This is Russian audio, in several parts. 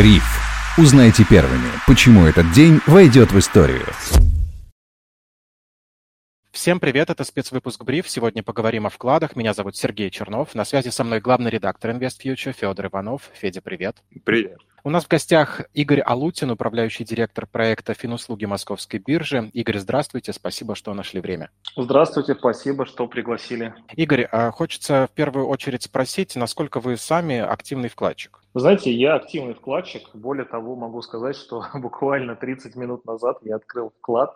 Бриф. Узнайте первыми, почему этот день войдет в историю. Всем привет, это спецвыпуск Бриф. Сегодня поговорим о вкладах. Меня зовут Сергей Чернов. На связи со мной главный редактор InvestFuture Федор Иванов. Федя, привет. Привет. У нас в гостях Игорь Алутин, управляющий директор проекта «Финуслуги Московской биржи». Игорь, здравствуйте, спасибо, что нашли время. Здравствуйте, спасибо, что пригласили. Игорь, а хочется в первую очередь спросить, насколько вы сами активный вкладчик? Знаете, я активный вкладчик. Более того, могу сказать, что буквально 30 минут назад я открыл вклад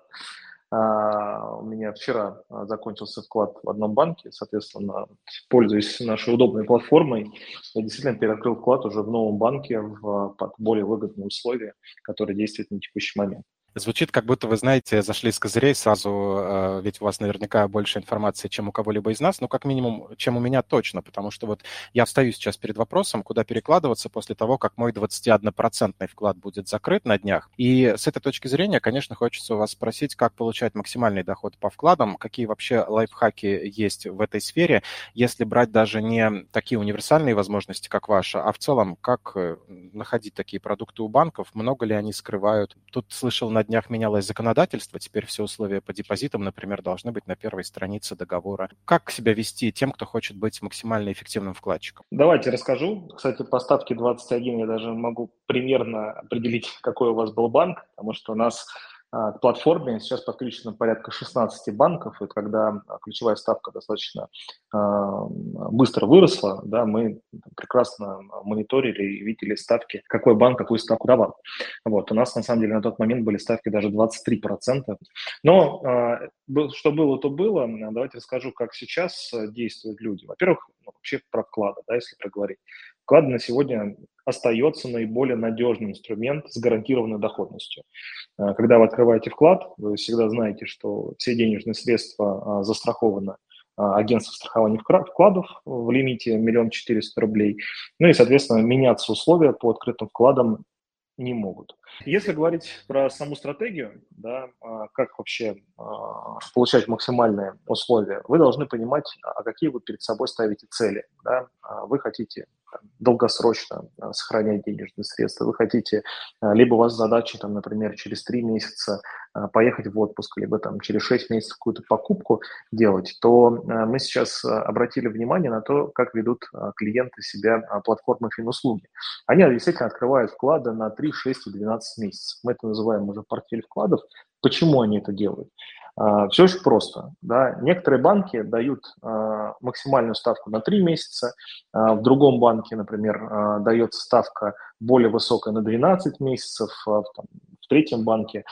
у меня вчера а, закончился вклад в одном банке, соответственно, пользуясь нашей удобной платформой, я действительно переоткрыл вклад уже в новом банке в, под более выгодные условия, которые действуют на текущий момент. Звучит, как будто вы знаете, зашли с козырей сразу, э, ведь у вас наверняка больше информации, чем у кого-либо из нас, ну, как минимум, чем у меня точно, потому что вот я встаю сейчас перед вопросом, куда перекладываться после того, как мой 21% вклад будет закрыт на днях. И с этой точки зрения, конечно, хочется у вас спросить, как получать максимальный доход по вкладам, какие вообще лайфхаки есть в этой сфере, если брать даже не такие универсальные возможности, как ваша, а в целом, как э, находить такие продукты у банков, много ли они скрывают. Тут слышал на днях менялось законодательство, теперь все условия по депозитам, например, должны быть на первой странице договора. Как себя вести тем, кто хочет быть максимально эффективным вкладчиком? Давайте расскажу. Кстати, по ставке 21 я даже могу примерно определить, какой у вас был банк, потому что у нас к платформе сейчас подключено порядка 16 банков, и когда ключевая ставка достаточно а, быстро выросла, да, мы прекрасно мониторили и видели ставки, какой банк какую ставку давал. Вот, у нас на самом деле на тот момент были ставки даже 23%. Но а, что было, то было. Давайте расскажу, как сейчас действуют люди. Во-первых, ну, вообще про вклады, да, если проговорить. Вклады на сегодня остается наиболее надежный инструмент с гарантированной доходностью. Э, когда вы открываете вклад, вы всегда знаете, что все денежные средства а, застрахованы а, агентство страхования вкладов в лимите миллион четыреста рублей. Ну и, соответственно, меняться условия по открытым вкладам не могут. Если говорить про саму стратегию, да, а, как вообще получать максимальные условия, вы должны понимать, а какие вы перед собой ставите цели. Да. Вы хотите долгосрочно э, сохранять денежные средства, вы хотите, э, либо у вас задача, там, например, через три месяца э, поехать в отпуск, либо там через шесть месяцев какую-то покупку делать, то мы сейчас обратили внимание на то, как ведут клиенты себя платформы финуслуги. Они действительно открывают вклады на 3, 6 и 12 месяцев. Мы это называем уже портфель вкладов. Почему они это делают? А, Все очень просто. Да. Некоторые банки дают а, максимальную ставку на 3 месяца, а, в другом банке, например, дается ставка более высокая на 12 месяцев, в третьем банке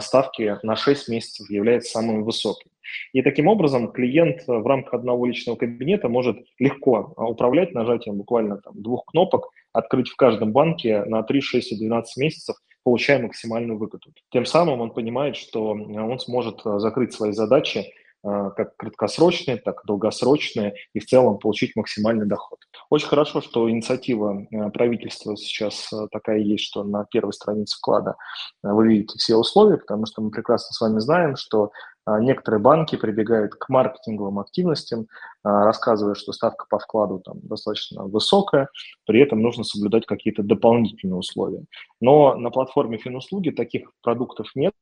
ставки на 6 месяцев являются самыми высокими. И таким образом клиент в рамках одного личного кабинета может легко управлять нажатием буквально там, двух кнопок, открыть в каждом банке на 3, 6 и 12 месяцев получая максимальную выгоду. Тем самым он понимает, что он сможет э, закрыть свои задачи э, как краткосрочные, так и долгосрочные, и в целом получить максимальный доход. Очень хорошо, что инициатива э, правительства сейчас такая есть, что на первой странице вклада вы видите все условия, потому что мы прекрасно с вами знаем, что некоторые банки прибегают к маркетинговым активностям, а, рассказывая, что ставка по вкладу там достаточно высокая, при этом нужно соблюдать какие-то дополнительные условия. Но на платформе Финуслуги таких продуктов нет.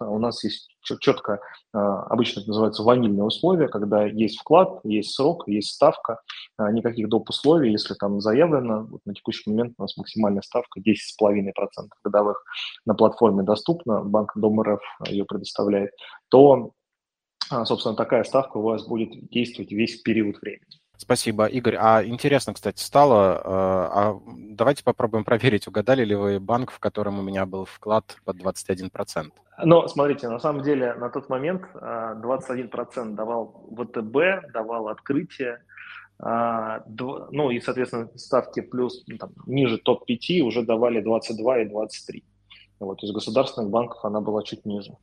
У нас есть четко, а, обычно это называется ванильные условия, когда есть вклад, есть срок, есть ставка, никаких доп. условий. Если там заявлено, вот на текущий момент у нас максимальная ставка 10,5% годовых на платформе доступна, Банк Дом РФ ее предоставляет, то, а, собственно, такая ставка у вас будет действовать весь период времени. Спасибо, Игорь. А интересно, кстати, стало, э, а давайте попробуем проверить, угадали ли вы банк, в котором у меня был вклад под 21%. Но смотрите, на самом деле на тот момент 21% а, давал ВТБ, давал открытие, а, ну и, соответственно, ставки плюс ну, там, ниже топ-5 уже давали 22 и 23. Вот, из государственных банков она была чуть ниже.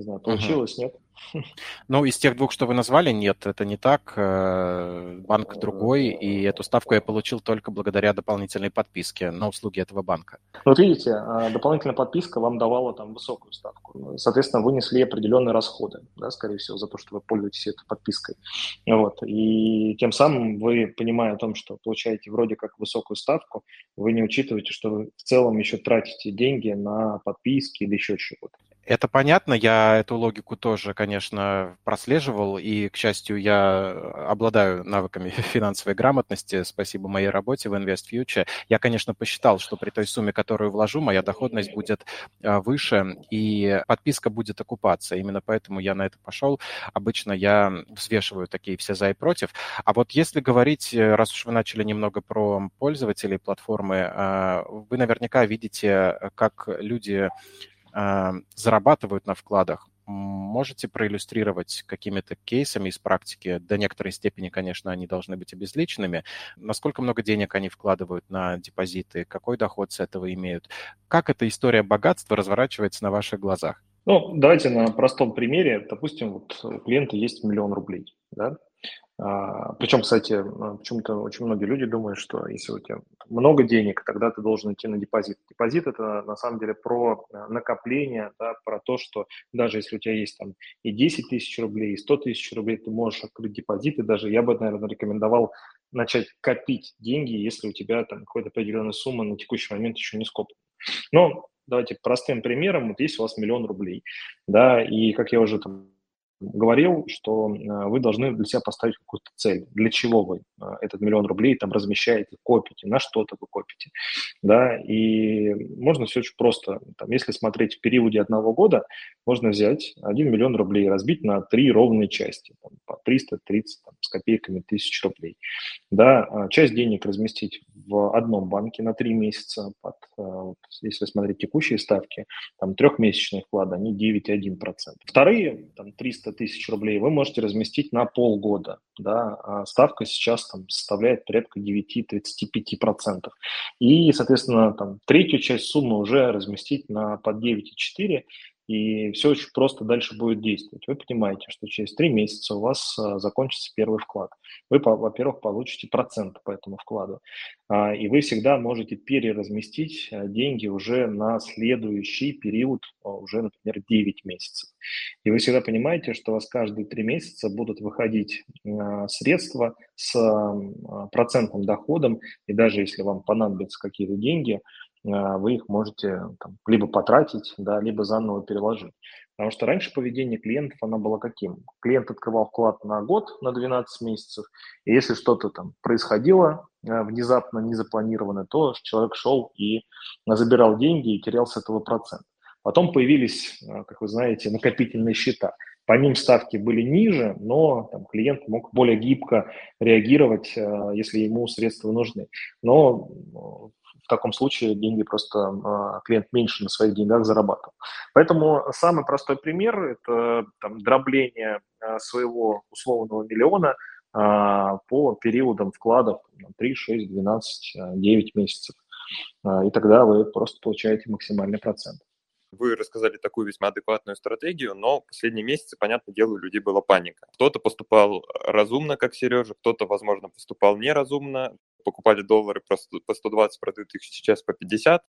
Не знаю, получилось, угу. нет? Ну, из тех двух, что вы назвали, нет, это не так. Э, банк другой, и эту ставку я получил только благодаря дополнительной подписке на услуги этого банка. Вот видите, а, дополнительная подписка вам давала там высокую ставку. Соответственно, вы несли определенные расходы, да, скорее всего, за то, что вы пользуетесь этой подпиской. Вот. И тем самым вы, понимая о том, что получаете вроде как высокую ставку, вы не учитываете, что вы в целом еще тратите деньги на подписки или еще чего-то. Это понятно, я эту логику тоже, конечно, прослеживал, и, к счастью, я обладаю навыками финансовой грамотности, спасибо моей работе в Invest Future. Я, конечно, посчитал, что при той сумме, которую вложу, моя доходность будет а, выше, и подписка будет окупаться. Именно поэтому я на это пошел. Обычно я взвешиваю такие все за и против. А вот если говорить, э, раз уж вы начали немного про пользователей платформы, а, вы наверняка видите, как люди зарабатывают на вкладах. Можете проиллюстрировать какими-то кейсами из практики? До некоторой степени, конечно, они должны быть обезличенными. Насколько много денег они вкладывают на депозиты? Какой доход с этого имеют? Как эта история богатства разворачивается на ваших глазах? Ну, давайте на простом примере. Допустим, вот у клиента есть миллион рублей. Да? А, Причем, кстати, почему-то очень многие люди думают, что если у тебя много денег, тогда ты должен идти на депозит. Депозит – это на самом деле про а, накопление, да, про то, что даже если у тебя есть там и 10 тысяч рублей, и 100 тысяч рублей, ты можешь открыть депозит, и даже я бы, наверное, рекомендовал начать копить деньги, если у тебя там какая-то определенная сумма на текущий момент еще не скоплена. Но давайте простым примером, вот есть у вас миллион рублей, да, и как я уже там говорил, что э, вы должны для себя поставить какую-то цель. Для чего вы э, этот миллион рублей там размещаете, копите, на что-то вы копите. Да? И можно все очень просто. Там, если смотреть в периоде одного года, можно взять 1 миллион рублей, разбить на три ровные части, там, по 330 там, с копейками тысяч рублей. Да? А часть денег разместить в одном банке на три месяца, под, э, вот, если смотреть текущие ставки, там трехмесячные вклады, они 9,1%. Вторые, там 300 300 тысяч рублей вы можете разместить на полгода. Да? А ставка сейчас там, составляет порядка 9-35%. И, соответственно, там, третью часть суммы уже разместить на под 9,4% и все очень просто дальше будет действовать. Вы понимаете, что через три месяца у вас а, закончится первый вклад. Вы, во-первых, получите процент по этому вкладу, а, и вы всегда можете переразместить а, деньги уже на следующий период, уже, например, 9 месяцев. И вы всегда понимаете, что у вас каждые три месяца будут выходить средства с процентным доходом, и даже если вам понадобятся какие-то деньги, вы их можете там, либо потратить, да, либо заново переложить. Потому что раньше поведение клиентов, оно было каким? Клиент открывал вклад на год, на 12 месяцев, и если что-то там происходило а, внезапно, незапланированно, то человек шел и забирал деньги и терял с этого процент. Потом появились, а, как вы знаете, накопительные счета. По ним ставки были ниже, но там, клиент мог более гибко реагировать, если ему средства нужны. Но таком случае деньги просто а, клиент меньше на своих деньгах зарабатывал. Поэтому самый простой пример – это там, дробление а, своего условного миллиона а, по периодам вкладов 3, 6, 12, 9 месяцев. И тогда вы просто получаете максимальный процент. Вы рассказали такую весьма адекватную стратегию, но последние месяцы, понятное дело, у людей была паника. Кто-то поступал разумно, как Сережа, кто-то, возможно, поступал неразумно, покупали доллары по 120, продают их сейчас по 50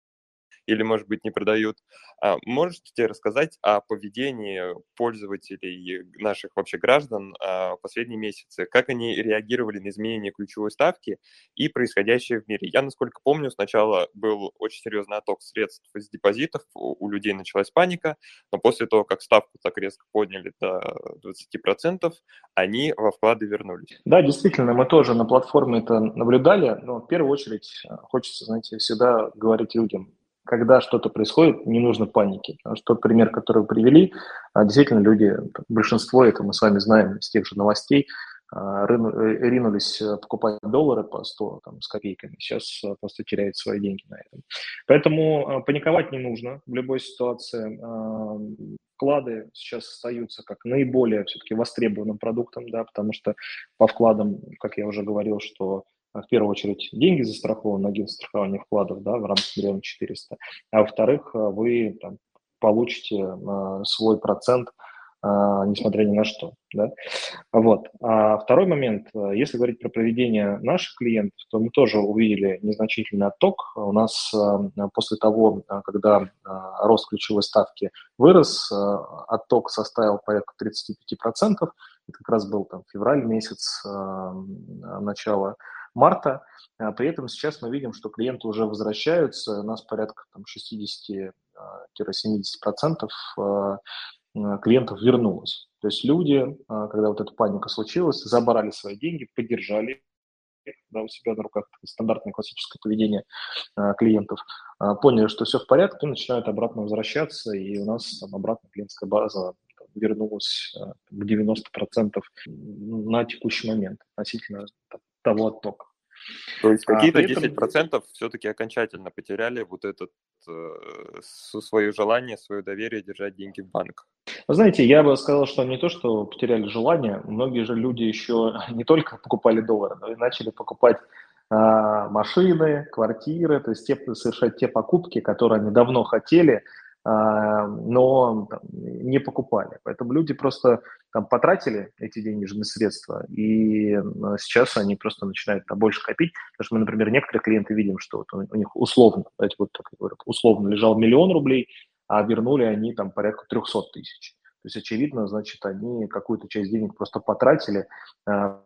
или, может быть, не продают. А можете рассказать о поведении пользователей, наших вообще граждан а, в последние месяцы? Как они реагировали на изменение ключевой ставки и происходящее в мире? Я, насколько помню, сначала был очень серьезный отток средств из депозитов, у людей началась паника, но после того, как ставку так резко подняли до 20%, они во вклады вернулись. Да, действительно, мы тоже на платформе это наблюдали, но в первую очередь а, хочется, знаете, всегда говорить людям, когда что-то происходит, не нужно паники. Потому что тот пример, который вы привели, а, действительно люди, большинство, это мы с вами знаем из тех же новостей, а, э, ринулись э, покупать доллары по 100 там, с копейками, сейчас э, просто теряют свои деньги на этом. Поэтому паниковать не нужно в любой ситуации. А, вклады сейчас остаются как наиболее все-таки востребованным продуктом, да, потому что по вкладам, как я уже говорил, что в первую очередь деньги застрахованы, агент страхования вкладов да, в рамках миллиона четыреста, а во-вторых, вы там, получите э, свой процент – а, несмотря ни на что. Да? Вот. А второй момент, э, если говорить про поведение наших клиентов, то мы тоже увидели незначительный отток. У нас э, после того, э, когда рост ключевой ставки вырос, отток составил порядка 35%. Это как раз был там, февраль месяц, начало марта. При этом сейчас мы видим, что клиенты уже возвращаются, у нас порядка там, 60-70% Э, клиентов вернулось. То есть люди, когда вот эта паника случилась, забрали свои деньги, поддержали да, у себя на руках, стандартное классическое поведение клиентов, поняли, что все в порядке, начинают обратно возвращаться, и у нас там обратно клиентская база вернулась к 90% на текущий момент относительно того оттока. То есть а, какие-то а, 10% все-таки окончательно потеряли вот этот э, свое желание, свое доверие держать деньги в банк. Вы знаете, я бы сказал, что не то, что потеряли желание, многие же люди еще не только покупали доллары, но и начали покупать а, машины, квартиры, то есть те, совершать те покупки, которые они давно хотели, а, но не покупали. Поэтому люди просто там потратили эти денежные средства, и сейчас они просто начинают там, больше копить. Потому что мы, например, некоторые клиенты видим, что вот у них условно, давайте вот так говорю, условно лежал миллион рублей, а вернули они там порядка 300 тысяч. То есть, очевидно, значит, они какую-то часть денег просто потратили, а,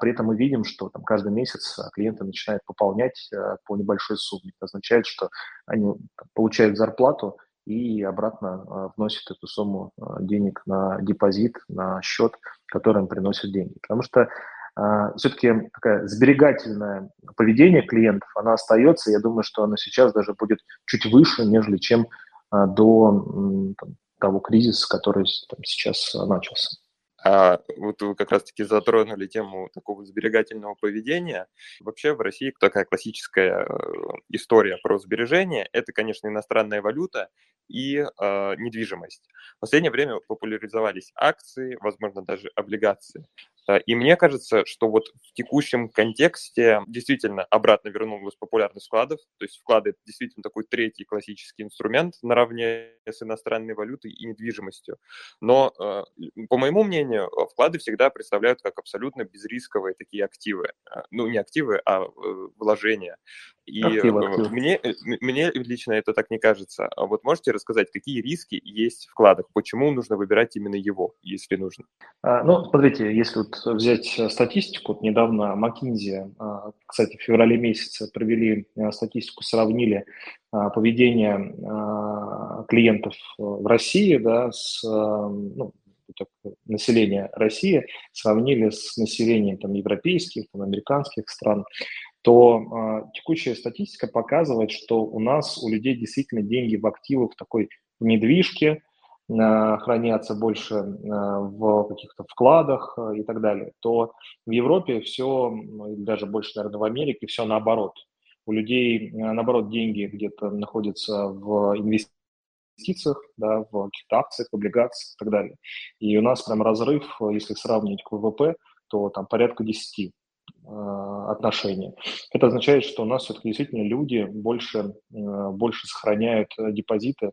при этом мы видим, что там каждый месяц клиенты начинают пополнять по небольшой сумме. Это означает, что они получают зарплату, и обратно а, вносит эту сумму а, денег на депозит, на счет, который им приносит деньги. Потому что а, все-таки такое сберегательное поведение клиентов, оно остается. Я думаю, что оно сейчас даже будет чуть выше, нежели чем до там, того кризиса, который там, сейчас начался. А вот вы как раз-таки затронули тему такого сберегательного поведения. Вообще в России такая классическая э, история про сбережение – это, конечно, иностранная валюта и э, недвижимость. В последнее время популяризовались акции, возможно, даже облигации. Э, и мне кажется, что вот в текущем контексте действительно обратно вернулась популярность вкладов. То есть вклады – это действительно такой третий классический инструмент наравне с иностранной валютой и недвижимостью. Но, э, по моему мнению, вклады всегда представляют как абсолютно безрисковые такие активы. Э, ну, не активы, а вложения. И актив, актив. Мне, мне лично это так не кажется. А вот можете рассказать, какие риски есть в вкладах? Почему нужно выбирать именно его, если нужно? А, ну, смотрите, если вот взять э, статистику, вот недавно McKinsey, а, кстати, в феврале месяце провели э, статистику, сравнили а, поведение клиентов э, в России да, с ну, населения России, сравнили с населением там, европейских, там, американских стран, то текущая статистика показывает, что у нас, у людей действительно деньги в активах такой недвижке, Э, хранятся больше э, в каких-то вкладах э, и так далее, то в Европе все, даже больше, наверное, в Америке, все наоборот. У людей, наоборот, деньги где-то находятся в инвестициях, да, в каких-то акциях, облигациях и так далее. И у нас прям разрыв, если сравнить к ВВП, то там порядка 10 Э, отношения. Это означает, что у нас все-таки действительно люди больше, э, больше сохраняют депозиты,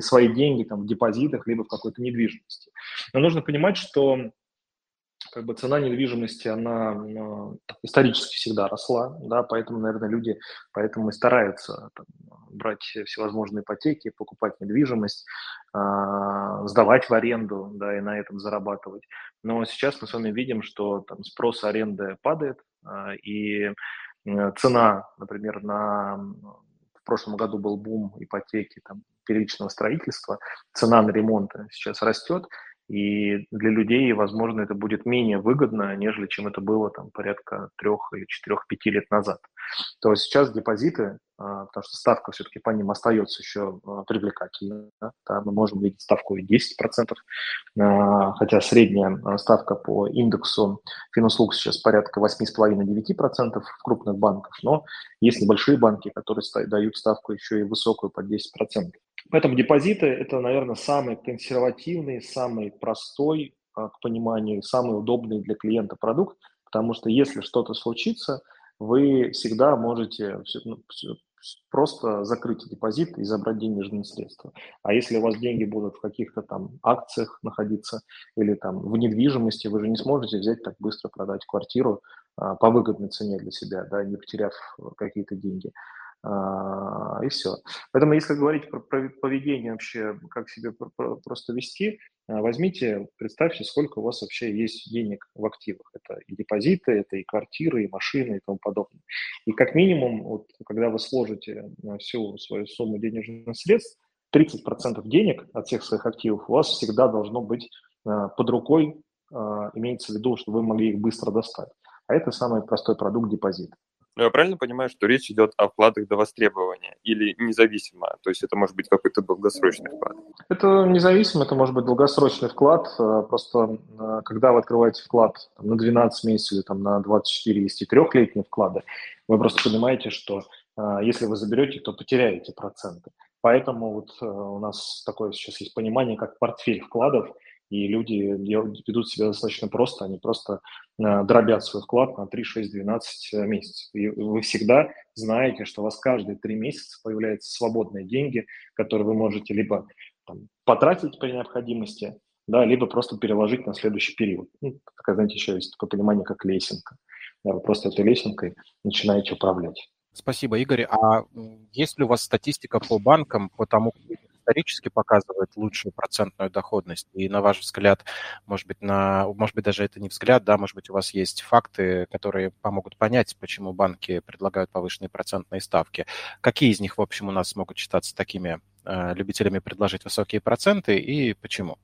свои деньги там, в депозитах, либо в какой-то недвижимости. Но нужно понимать, что как бы цена недвижимости, она ну, исторически всегда росла, да, поэтому, наверное, люди поэтому и стараются там, брать всевозможные ипотеки, покупать недвижимость, э, сдавать в аренду, да, и на этом зарабатывать. Но сейчас мы с вами видим, что там спрос аренды падает, э, и цена, например, на в прошлом году был бум ипотеки, там, первичного строительства, цена на ремонт сейчас растет, и для людей, возможно, это будет менее выгодно, нежели чем это было там порядка трех или четырех, пяти лет назад. То есть сейчас депозиты, а, потому что ставка все-таки по ним остается еще а, привлекательной. Да? мы можем видеть ставку и 10%, а, хотя средняя ставка по индексу Финуслуг сейчас порядка 8,5-9% в крупных банках, но есть небольшие банки, которые дают ставку еще и высокую под 10%. Поэтому депозиты – это, наверное, самый консервативный, самый простой а, к пониманию, самый удобный для клиента продукт, потому что если что-то случится, вы всегда можете, ну, просто закрыть депозит и забрать денежные средства. А если у вас деньги будут в каких-то там акциях находиться или там в недвижимости, вы же не сможете взять так быстро продать квартиру а, по выгодной цене для себя, да, не потеряв какие-то деньги. А, и все. Поэтому, если говорить про поведение вообще, как себя просто вести, а, возьмите, представьте, сколько у вас вообще есть денег в активах. Это и депозиты, это и квартиры, и машины и тому подобное. И как минимум, вот, когда вы сложите всю свою сумму денежных средств, 30% денег от всех своих активов у вас всегда должно быть а, под рукой, имеется в виду, что вы могли их быстро достать. А это самый простой продукт депозит. Но я правильно понимаю, что речь идет о вкладах до востребования или независимо? То есть это может быть какой-то долгосрочный вклад? Это независимо, это может быть долгосрочный вклад. Э, просто э, когда вы открываете вклад там, на 12 месяцев или там, на 24, есть и трехлетние вклады, вы просто понимаете, что э, если вы заберете, то потеряете проценты. Поэтому вот у нас такое сейчас есть понимание, как портфель вкладов – и люди ведут себя достаточно просто, они просто э, дробят свой вклад на 3, 6, 12 месяцев. И вы всегда знаете, что у вас каждые 3 месяца появляются свободные деньги, которые вы можете либо там, потратить при необходимости, да, либо просто переложить на следующий период. Ну, такая, знаете, еще есть такое понимание, как лесенка. Да, вы просто этой лесенкой начинаете управлять. Спасибо, Игорь. А есть ли у вас статистика по банкам, по тому, исторически показывает лучшую процентную доходность? И на ваш взгляд, может быть, на, может быть, даже это не взгляд, да, может быть, у вас есть факты, которые помогут понять, почему банки предлагают повышенные процентные ставки. Какие из них, в общем, у нас могут считаться такими э, любителями предложить высокие проценты и почему?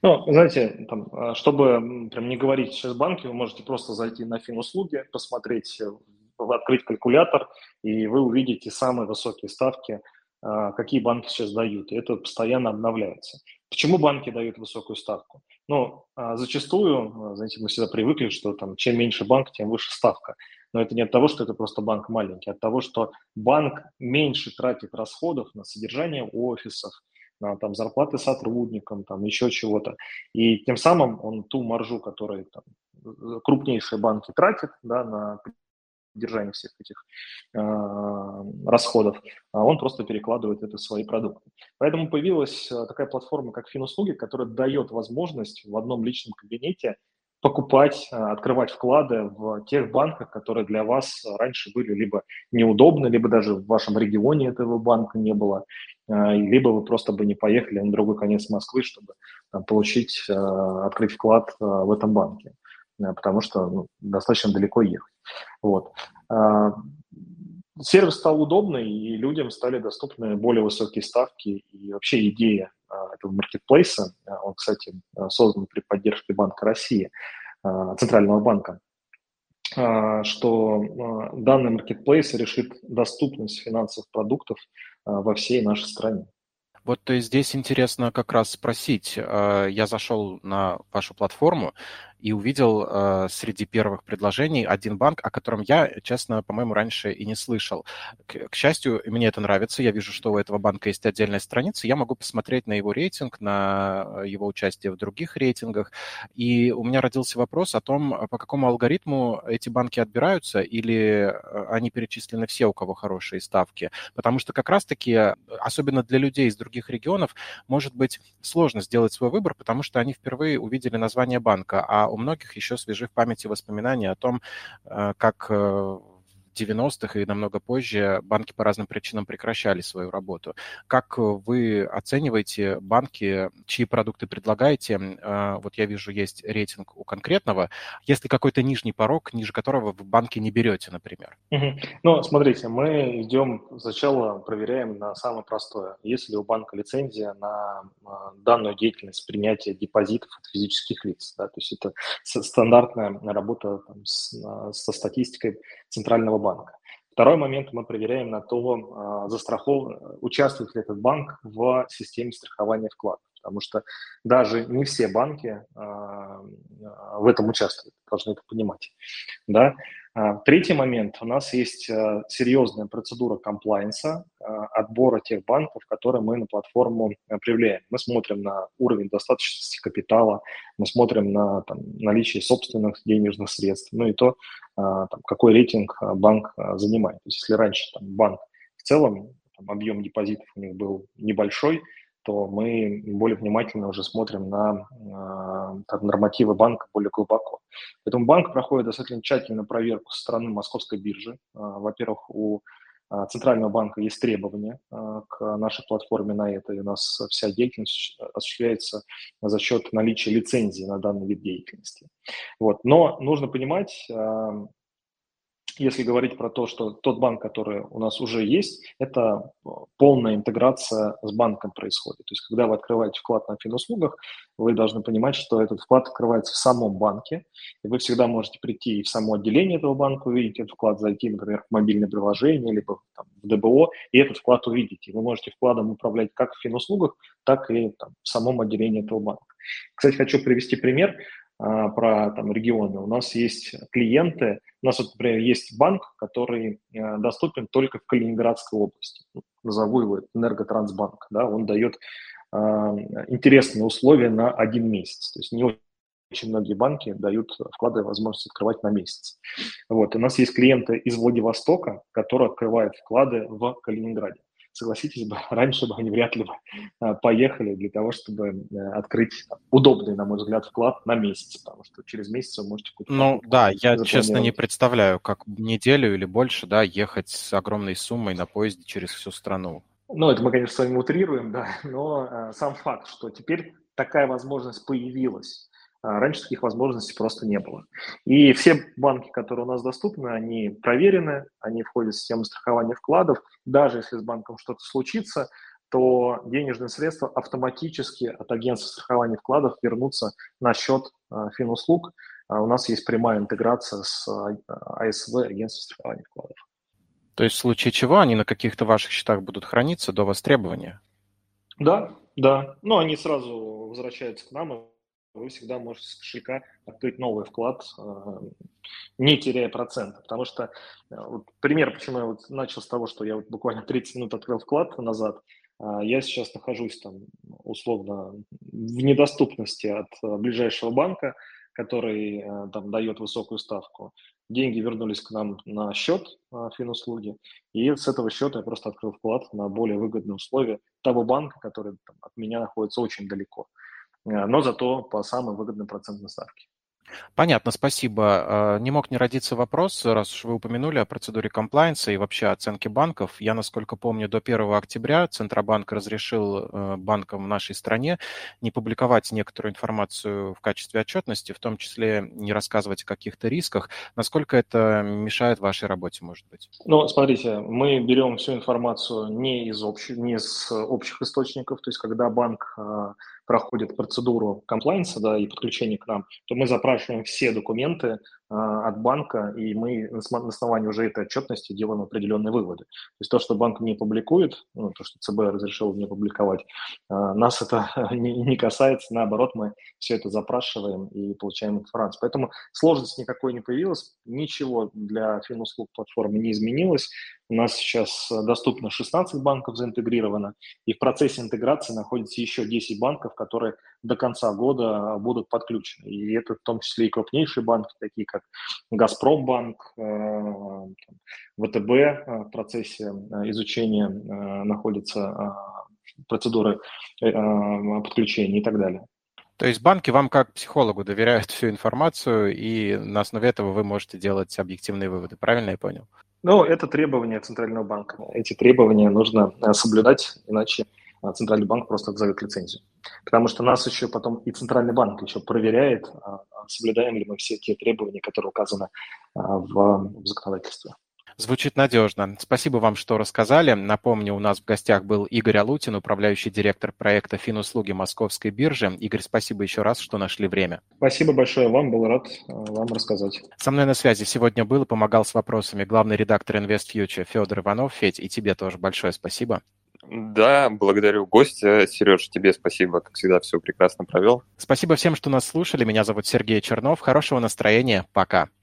Ну, знаете, там, э, чтобы прям не говорить сейчас банки, вы можете просто зайти на финуслуги, посмотреть, э, открыть калькулятор, и вы увидите самые высокие ставки а, какие банки сейчас дают, и это постоянно обновляется. Почему банки дают высокую ставку? Ну, а, зачастую, а, знаете, мы всегда привыкли, что там чем меньше банк, тем выше ставка. Но это не от того, что это просто банк маленький, а от того, что банк меньше тратит расходов на содержание офисов, на там, зарплаты сотрудникам, там, еще чего-то. И тем самым он ту маржу, которую там, крупнейшие банки тратят да, на поддержания всех этих э, расходов, а он просто перекладывает это в свои продукты. Поэтому появилась э, такая платформа, как Финуслуги, которая дает возможность в одном личном кабинете покупать, э, открывать вклады в тех банках, которые для вас раньше были либо неудобны, либо даже в вашем регионе этого банка не было, либо вы просто бы не поехали на другой конец Москвы, чтобы получить, открыть вклад в этом банке. Э, потому что ну, достаточно далеко ехать. Вот. А, сервис стал удобный, и людям стали доступны более высокие ставки. И вообще идея а, этого маркетплейса, а, он, кстати, создан при поддержке Банка России, Центрального банка, что данный маркетплейс решит доступность финансовых продуктов во всей нашей стране. Вот здесь интересно как раз спросить. Я зашел на вашу платформу, и увидел э, среди первых предложений один банк, о котором я, честно, по-моему, раньше и не слышал. К, к счастью, мне это нравится. Я вижу, что у этого банка есть отдельная страница. Я могу посмотреть на его рейтинг, на его участие в других рейтингах. И у меня родился вопрос о том, по какому алгоритму эти банки отбираются, или э, они перечислены все, у кого хорошие ставки. Потому что как раз-таки, особенно для людей из других регионов, может быть сложно сделать свой выбор, потому что они впервые увидели название банка, а у многих еще свежи в памяти воспоминания о том, э, как э, 90-х и намного позже банки по разным причинам прекращали свою работу. Как вы оцениваете банки, чьи продукты предлагаете? А, вот я вижу, есть рейтинг у конкретного. Если какой-то нижний порог, ниже которого вы банки не берете, например? Ну, смотрите, мы идем сначала, проверяем на самое простое. Если у банка лицензия на а, данную деятельность принятия депозитов от физических лиц, да, то есть это стандартная работа там, с, со статистикой Центрального банка. Второй момент мы проверяем на то, а, застрахов... участвует ли этот банк в системе страхования вкладов. Потому что даже не все банки а, в этом участвуют, должны это понимать. Да? А, третий момент. У нас есть а, серьезная процедура комплайенса, отбора тех банков, которые мы на платформу проявляем. Мы смотрим на уровень достаточности капитала, мы смотрим на там, наличие собственных денежных средств, ну и то, там, какой рейтинг банк занимает. То есть если раньше там, банк в целом там, объем депозитов у них был небольшой, то мы более внимательно уже смотрим на э, нормативы банка более глубоко. Поэтому банк проходит достаточно тщательную проверку со стороны Московской биржи. Э, во-первых, у э, Центрального банка есть требования к нашей платформе на это, и у нас вся деятельность осуществляется за счет наличия лицензии на данный вид деятельности. Вот. Но нужно понимать, если говорить про то, что тот банк, который у нас уже есть, это э, полная интеграция с банком происходит. То есть, когда вы открываете вклад на финуслугах, вы должны понимать, что этот вклад открывается в самом банке, и вы всегда можете прийти и в само отделение этого банка, увидеть этот вклад, зайти, например, в мобильное приложение, либо там, в ДБО, и этот вклад увидеть. И вы можете вкладом управлять как в финуслугах, так и там, в самом отделении этого банка. Кстати, хочу привести пример. А, про там, регионы. У нас есть клиенты, у нас, вот, например, есть банк, который э, доступен только в Калининградской области. Назову его Энерготрансбанк. Да, он дает э, интересные условия на один месяц. То есть не очень многие банки дают вклады возможность открывать на месяц. Вот. У нас есть клиенты из Владивостока, которые открывают вклады в Калининграде согласитесь бы, раньше бы они вряд ли бы а, поехали для того, чтобы э, открыть удобный, на мой взгляд, вклад на месяц, потому что через месяц вы можете купить. Ну да, я честно не представляю, как неделю или больше, да, ехать с огромной суммой на поезде через всю страну. Ну, это мы, конечно, с вами утрируем, да, но э, сам факт, что теперь такая возможность появилась, раньше таких возможностей просто не было. И все банки, которые у нас доступны, они проверены, они входят в систему страхования вкладов. Даже если с банком что-то случится, то денежные средства автоматически от агентства страхования вкладов вернутся на счет а, финуслуг. А у нас есть прямая интеграция с АСВ, агентством страхования вкладов. То есть в случае чего они на каких-то ваших счетах будут храниться до востребования? Да, да. Ну, они сразу возвращаются к нам, вы всегда можете с кошелька открыть новый вклад, э, не теряя процента. Потому что, э, вот, пример, почему я вот начал с того, что я вот буквально 30 минут открыл вклад назад, а, я сейчас нахожусь там условно в недоступности от э, ближайшего банка, который там дает высокую ставку. Деньги вернулись к нам на счет финуслуги, и с этого счета я просто открыл вклад на более выгодные условия того банка, который там, от меня находится очень далеко. Э, но зато по самой выгодной процентной ставке. Понятно, спасибо. А, не мог не родиться вопрос, раз уж вы упомянули о процедуре комплайенса и вообще оценке банков. Я, насколько помню, до 1 октября Центробанк разрешил э, банкам в нашей стране не публиковать некоторую информацию в качестве отчетности, в том числе не рассказывать о каких-то рисках. Насколько это мешает вашей работе, может быть? Ну, смотрите, мы берем всю информацию не из общих, не с общих источников, то есть когда банк проходит процедуру комплайнса да, и подключения к нам, то мы запрашиваем все документы от банка, и мы на основании уже этой отчетности делаем определенные выводы. То есть то, что банк не публикует, ну, то, что ЦБ разрешил не публиковать, а, нас это не касается, наоборот, мы все это запрашиваем и получаем информацию. Поэтому сложности никакой не появилось, ничего для финуслуг платформы не изменилось. У нас сейчас доступно 16 банков заинтегрировано, и в процессе интеграции находится еще 10 банков, которые до конца года будут подключены. И это в том числе и крупнейшие банки, такие как Газпромбанк, э, ВТБ э, в процессе э, изучения находится процедуры подключения и так далее. То есть банки вам как психологу доверяют всю информацию, и на основе этого вы можете делать объективные выводы. Правильно я понял? Ну, это требования Центрального банка. Эти требования нужно соблюдать, иначе а Центральный банк просто отзовет лицензию. Потому что нас еще потом и Центральный банк еще проверяет, а, а соблюдаем ли мы все те требования, которые указаны в законодательстве. Звучит надежно. Спасибо вам, что рассказали. Напомню, у нас в гостях был Игорь Алутин, управляющий директор проекта Финуслуги Московской биржи. Игорь, спасибо еще раз, что нашли время. Спасибо большое вам, был рад вам рассказать. Со мной на связи сегодня был и помогал с вопросами главный редактор InvestFuture Федор Иванов. Федь, и тебе тоже большое спасибо. Да, благодарю гостя. Сереж, тебе спасибо, как всегда, все прекрасно провел. Спасибо всем, что нас слушали. Меня зовут Сергей Чернов. Хорошего настроения. Пока.